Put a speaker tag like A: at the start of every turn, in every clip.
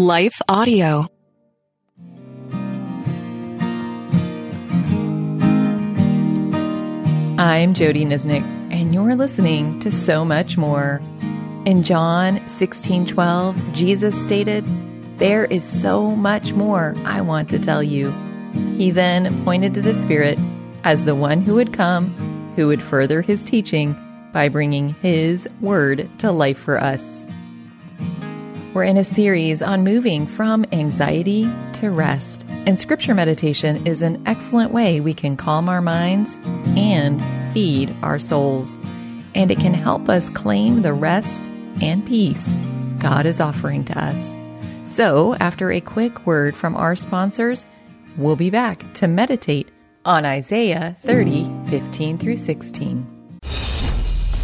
A: Life Audio.
B: I'm Jodie Niznik, and you're listening to So Much More. In John 16:12, Jesus stated, "There is so much more I want to tell you." He then pointed to the Spirit as the one who would come, who would further his teaching by bringing his word to life for us. We're in a series on moving from anxiety to rest, and scripture meditation is an excellent way we can calm our minds and feed our souls. And it can help us claim the rest and peace God is offering to us. So, after a quick word from our sponsors, we'll be back to meditate on Isaiah 30 15 through 16.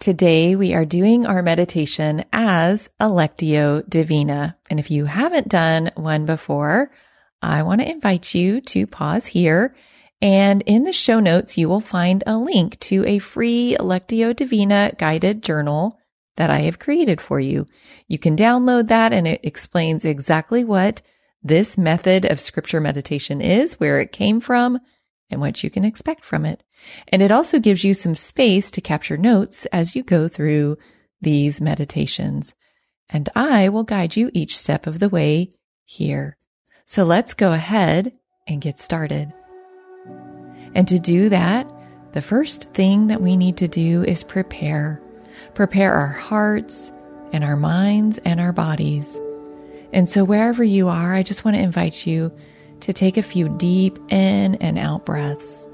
B: Today we are doing our meditation as a Lectio Divina. And if you haven't done one before, I want to invite you to pause here. And in the show notes, you will find a link to a free Lectio Divina guided journal that I have created for you. You can download that and it explains exactly what this method of scripture meditation is, where it came from, and what you can expect from it. And it also gives you some space to capture notes as you go through these meditations. And I will guide you each step of the way here. So let's go ahead and get started. And to do that, the first thing that we need to do is prepare. Prepare our hearts and our minds and our bodies. And so wherever you are, I just want to invite you to take a few deep in and out breaths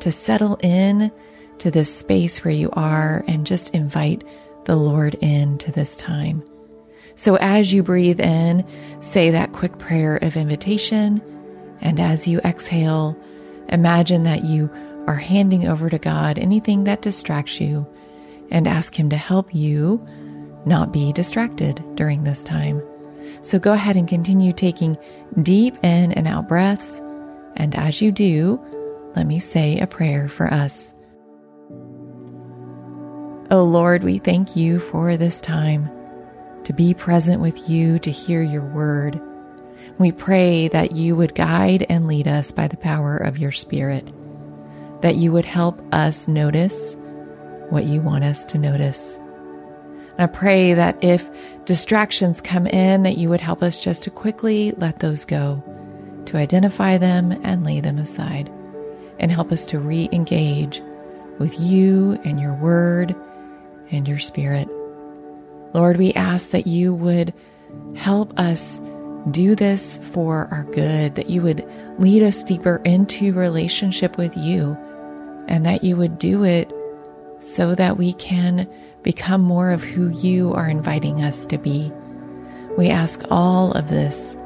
B: to settle in to this space where you are and just invite the Lord into this time. So as you breathe in, say that quick prayer of invitation. And as you exhale, imagine that you are handing over to God anything that distracts you and ask Him to help you not be distracted during this time. So go ahead and continue taking deep in and out breaths. And as you do, let me say a prayer for us. Oh Lord, we thank you for this time to be present with you, to hear your word. We pray that you would guide and lead us by the power of your Spirit, that you would help us notice what you want us to notice. I pray that if distractions come in, that you would help us just to quickly let those go, to identify them and lay them aside and help us to re engage with you and your word and your spirit. Lord, we ask that you would help us do this for our good, that you would lead us deeper into relationship with you, and that you would do it so that we can become more of who you are inviting us to be. We ask all of this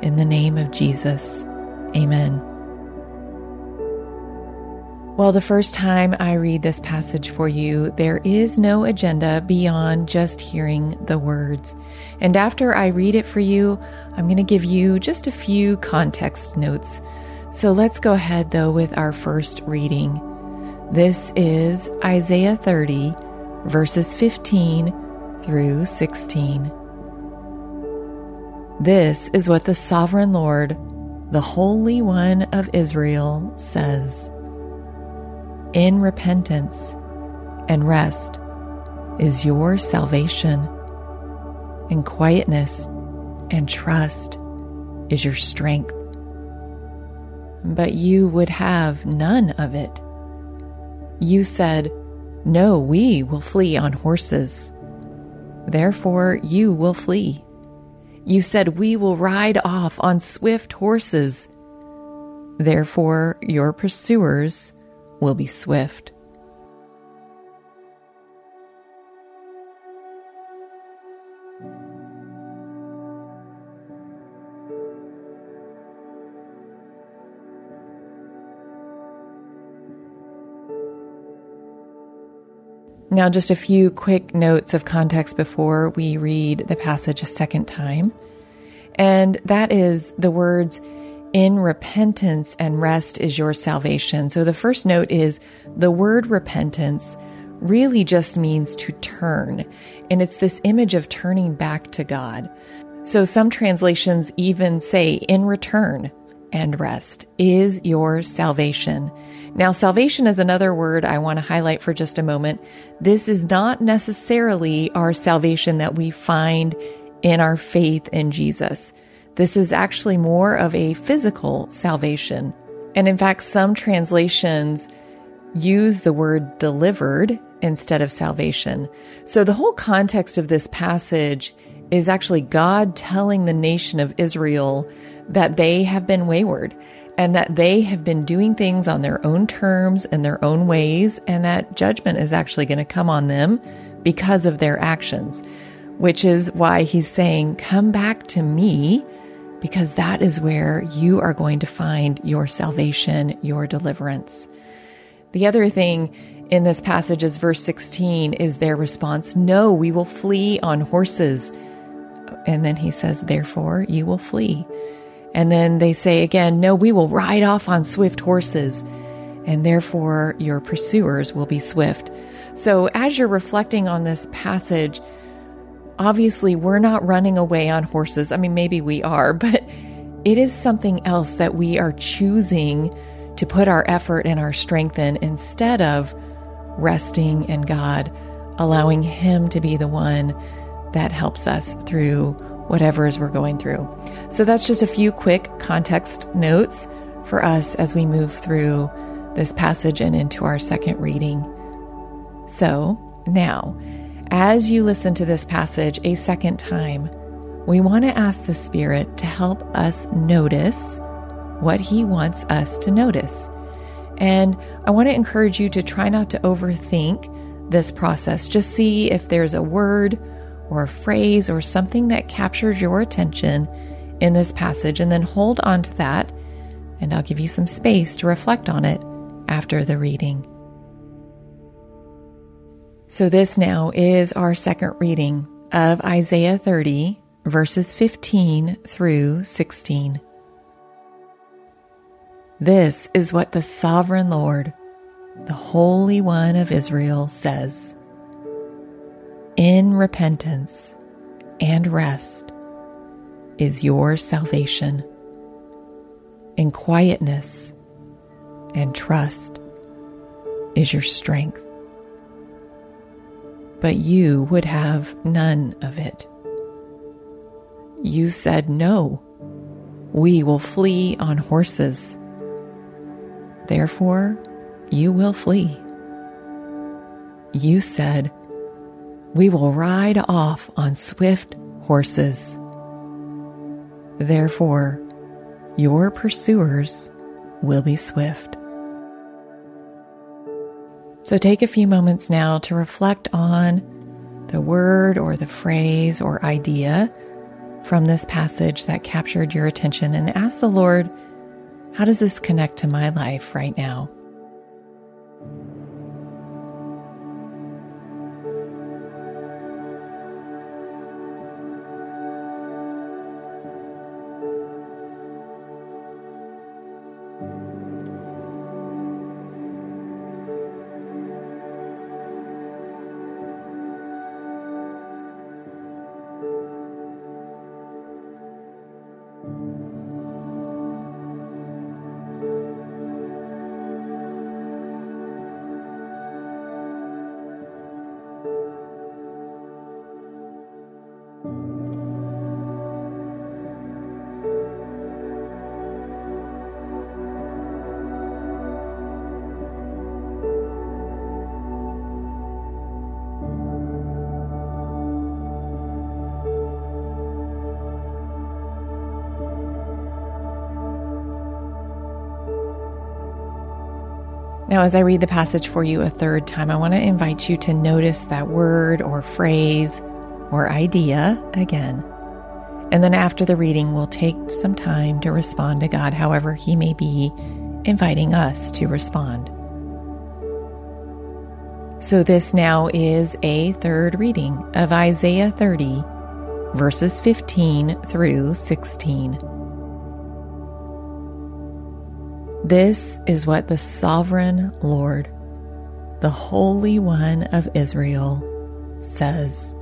B: in the name of Jesus. Amen. Well, the first time I read this passage for you, there is no agenda beyond just hearing the words. And after I read it for you, I'm going to give you just a few context notes. So let's go ahead, though, with our first reading. This is Isaiah 30, verses 15 through 16. This is what the sovereign Lord, the Holy One of Israel, says in repentance and rest is your salvation. In quietness and trust is your strength. But you would have none of it. You said, No, we will flee on horses. Therefore, you will flee. You said, We will ride off on swift horses. Therefore, your pursuers will be swift. Now, just a few quick notes of context before we read the passage a second time. And that is the words in repentance and rest is your salvation. So the first note is the word repentance really just means to turn. And it's this image of turning back to God. So some translations even say in return and rest is your salvation. Now, salvation is another word I want to highlight for just a moment. This is not necessarily our salvation that we find in our faith in Jesus. This is actually more of a physical salvation. And in fact, some translations use the word delivered instead of salvation. So the whole context of this passage is actually God telling the nation of Israel that they have been wayward and that they have been doing things on their own terms and their own ways, and that judgment is actually going to come on them because of their actions, which is why he's saying, Come back to me because that is where you are going to find your salvation, your deliverance. The other thing in this passage is verse 16 is their response No, we will flee on horses. And then he says, Therefore, you will flee. And then they say again, No, we will ride off on swift horses. And therefore, your pursuers will be swift. So, as you're reflecting on this passage, obviously we're not running away on horses. I mean, maybe we are, but it is something else that we are choosing to put our effort and our strength in instead of resting in God, allowing Him to be the one that helps us through whatever is we're going through. So that's just a few quick context notes for us as we move through this passage and into our second reading. So now, as you listen to this passage a second time, we want to ask the Spirit to help us notice what He wants us to notice. And I want to encourage you to try not to overthink this process. Just see if there's a word or a phrase or something that captures your attention in this passage, and then hold on to that. And I'll give you some space to reflect on it after the reading. So, this now is our second reading of Isaiah 30, verses 15 through 16. This is what the sovereign Lord, the Holy One of Israel, says In repentance and rest is your salvation, in quietness and trust is your strength but you would have none of it. You said, No, we will flee on horses. Therefore, you will flee. You said, We will ride off on swift horses. Therefore, your pursuers will be swift. So take a few moments now to reflect on the word or the phrase or idea from this passage that captured your attention and ask the Lord, how does this connect to my life right now? Now, as I read the passage for you a third time, I want to invite you to notice that word or phrase or idea again. And then after the reading, we'll take some time to respond to God however He may be inviting us to respond. So, this now is a third reading of Isaiah 30, verses 15 through 16. This is what the sovereign Lord, the Holy One of Israel, says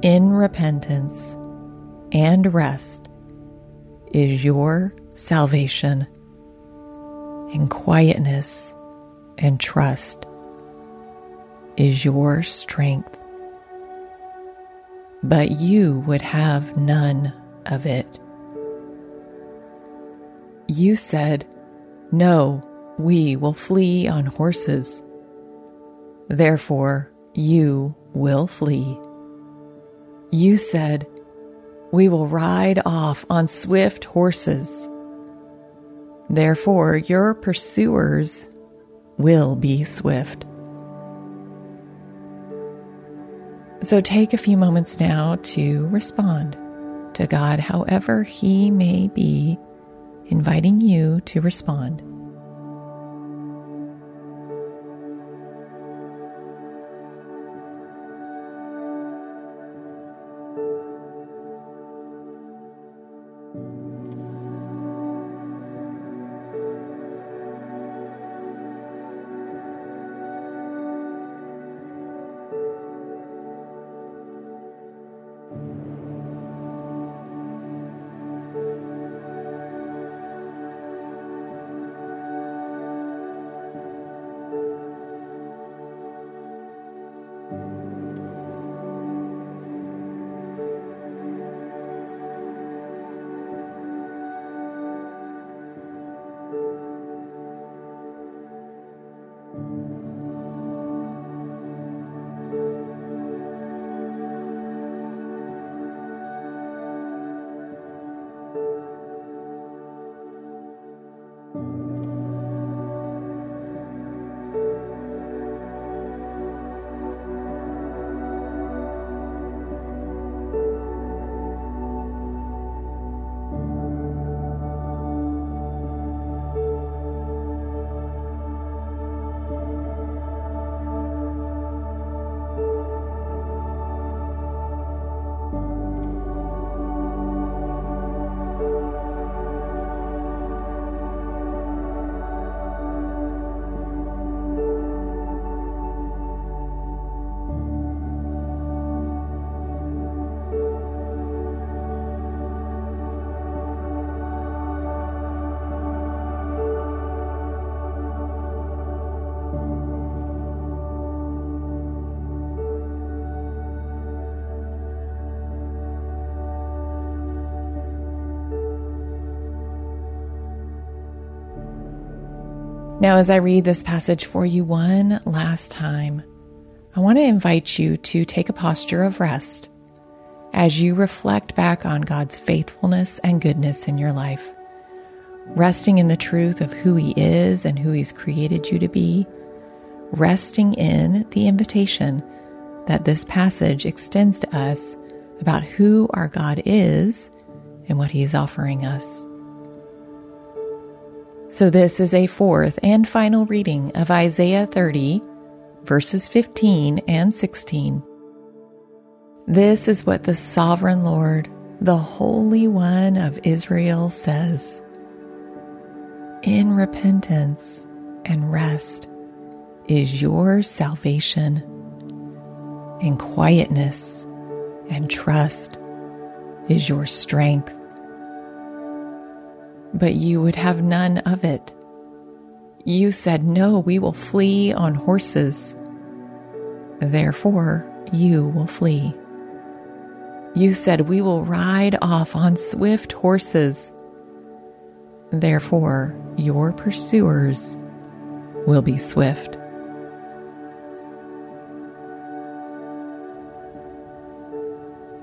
B: In repentance and rest is your salvation, in quietness and trust is your strength. But you would have none of it. You said, No, we will flee on horses. Therefore, you will flee. You said, We will ride off on swift horses. Therefore, your pursuers will be swift. So take a few moments now to respond to God however He may be inviting you to respond. Now, as I read this passage for you one last time, I want to invite you to take a posture of rest as you reflect back on God's faithfulness and goodness in your life, resting in the truth of who He is and who He's created you to be, resting in the invitation that this passage extends to us about who our God is and what He is offering us. So, this is a fourth and final reading of Isaiah 30, verses 15 and 16. This is what the sovereign Lord, the Holy One of Israel, says. In repentance and rest is your salvation, in quietness and trust is your strength but you would have none of it. You said, No, we will flee on horses. Therefore, you will flee. You said, We will ride off on swift horses. Therefore, your pursuers will be swift.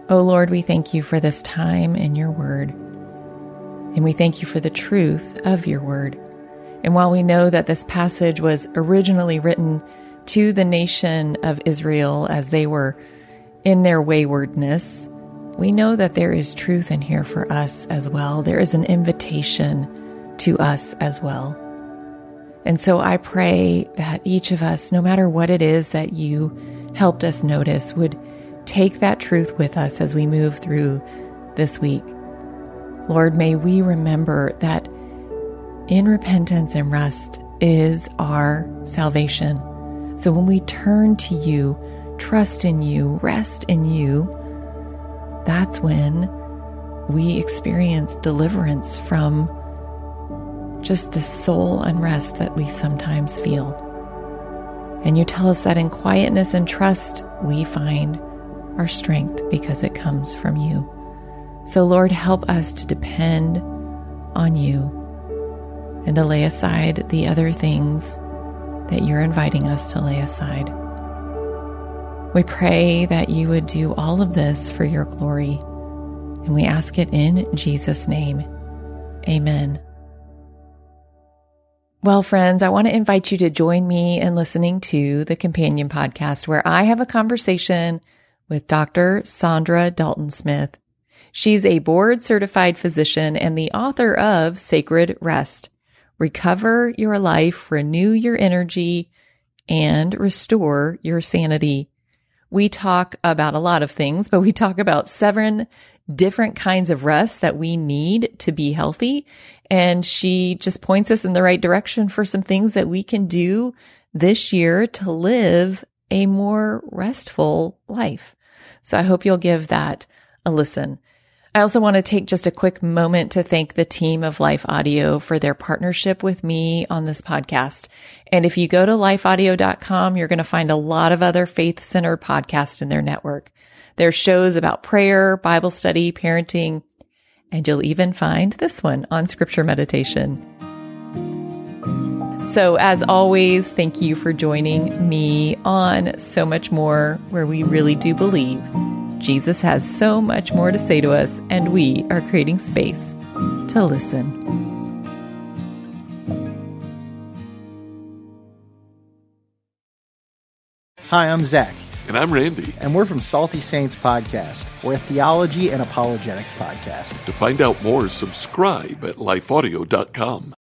B: O oh Lord, we thank you for this time in your word. And we thank you for the truth of your word. And while we know that this passage was originally written to the nation of Israel as they were in their waywardness, we know that there is truth in here for us as well. There is an invitation to us as well. And so I pray that each of us, no matter what it is that you helped us notice, would take that truth with us as we move through this week. Lord, may we remember that in repentance and rest is our salvation. So when we turn to you, trust in you, rest in you, that's when we experience deliverance from just the soul unrest that we sometimes feel. And you tell us that in quietness and trust, we find our strength because it comes from you. So, Lord, help us to depend on you and to lay aside the other things that you're inviting us to lay aside. We pray that you would do all of this for your glory, and we ask it in Jesus' name. Amen. Well, friends, I want to invite you to join me in listening to the Companion Podcast, where I have a conversation with Dr. Saundra Dalton Smith. She's a board certified physician and the author of Sacred Rest Recover Your Life, Renew Your Energy, and Restore Your Sanity. We talk about a lot of things, but we talk about seven different kinds of rest that we need to be healthy. And she just points us in the right direction for some things that we can do this year to live a more restful life. So I hope you'll give that a listen. I also want to take just a quick moment to thank the team of Life Audio for their partnership with me on this podcast. And if you go to lifeaudio.com, you're going to find a lot of other faith centered podcasts in their network. There are shows about prayer, Bible study, parenting, and you'll even find this one on scripture meditation. So, as always, thank you for joining me on So Much More, where we really do believe Jesus has so much more to say to us, and we are creating space to listen.
A: Hi, I'm Zach.
C: And I'm Randy.
A: And we're from Salty Saints Podcast. We're a theology and apologetics podcast.
C: To find out more, subscribe at lifeaudio.com.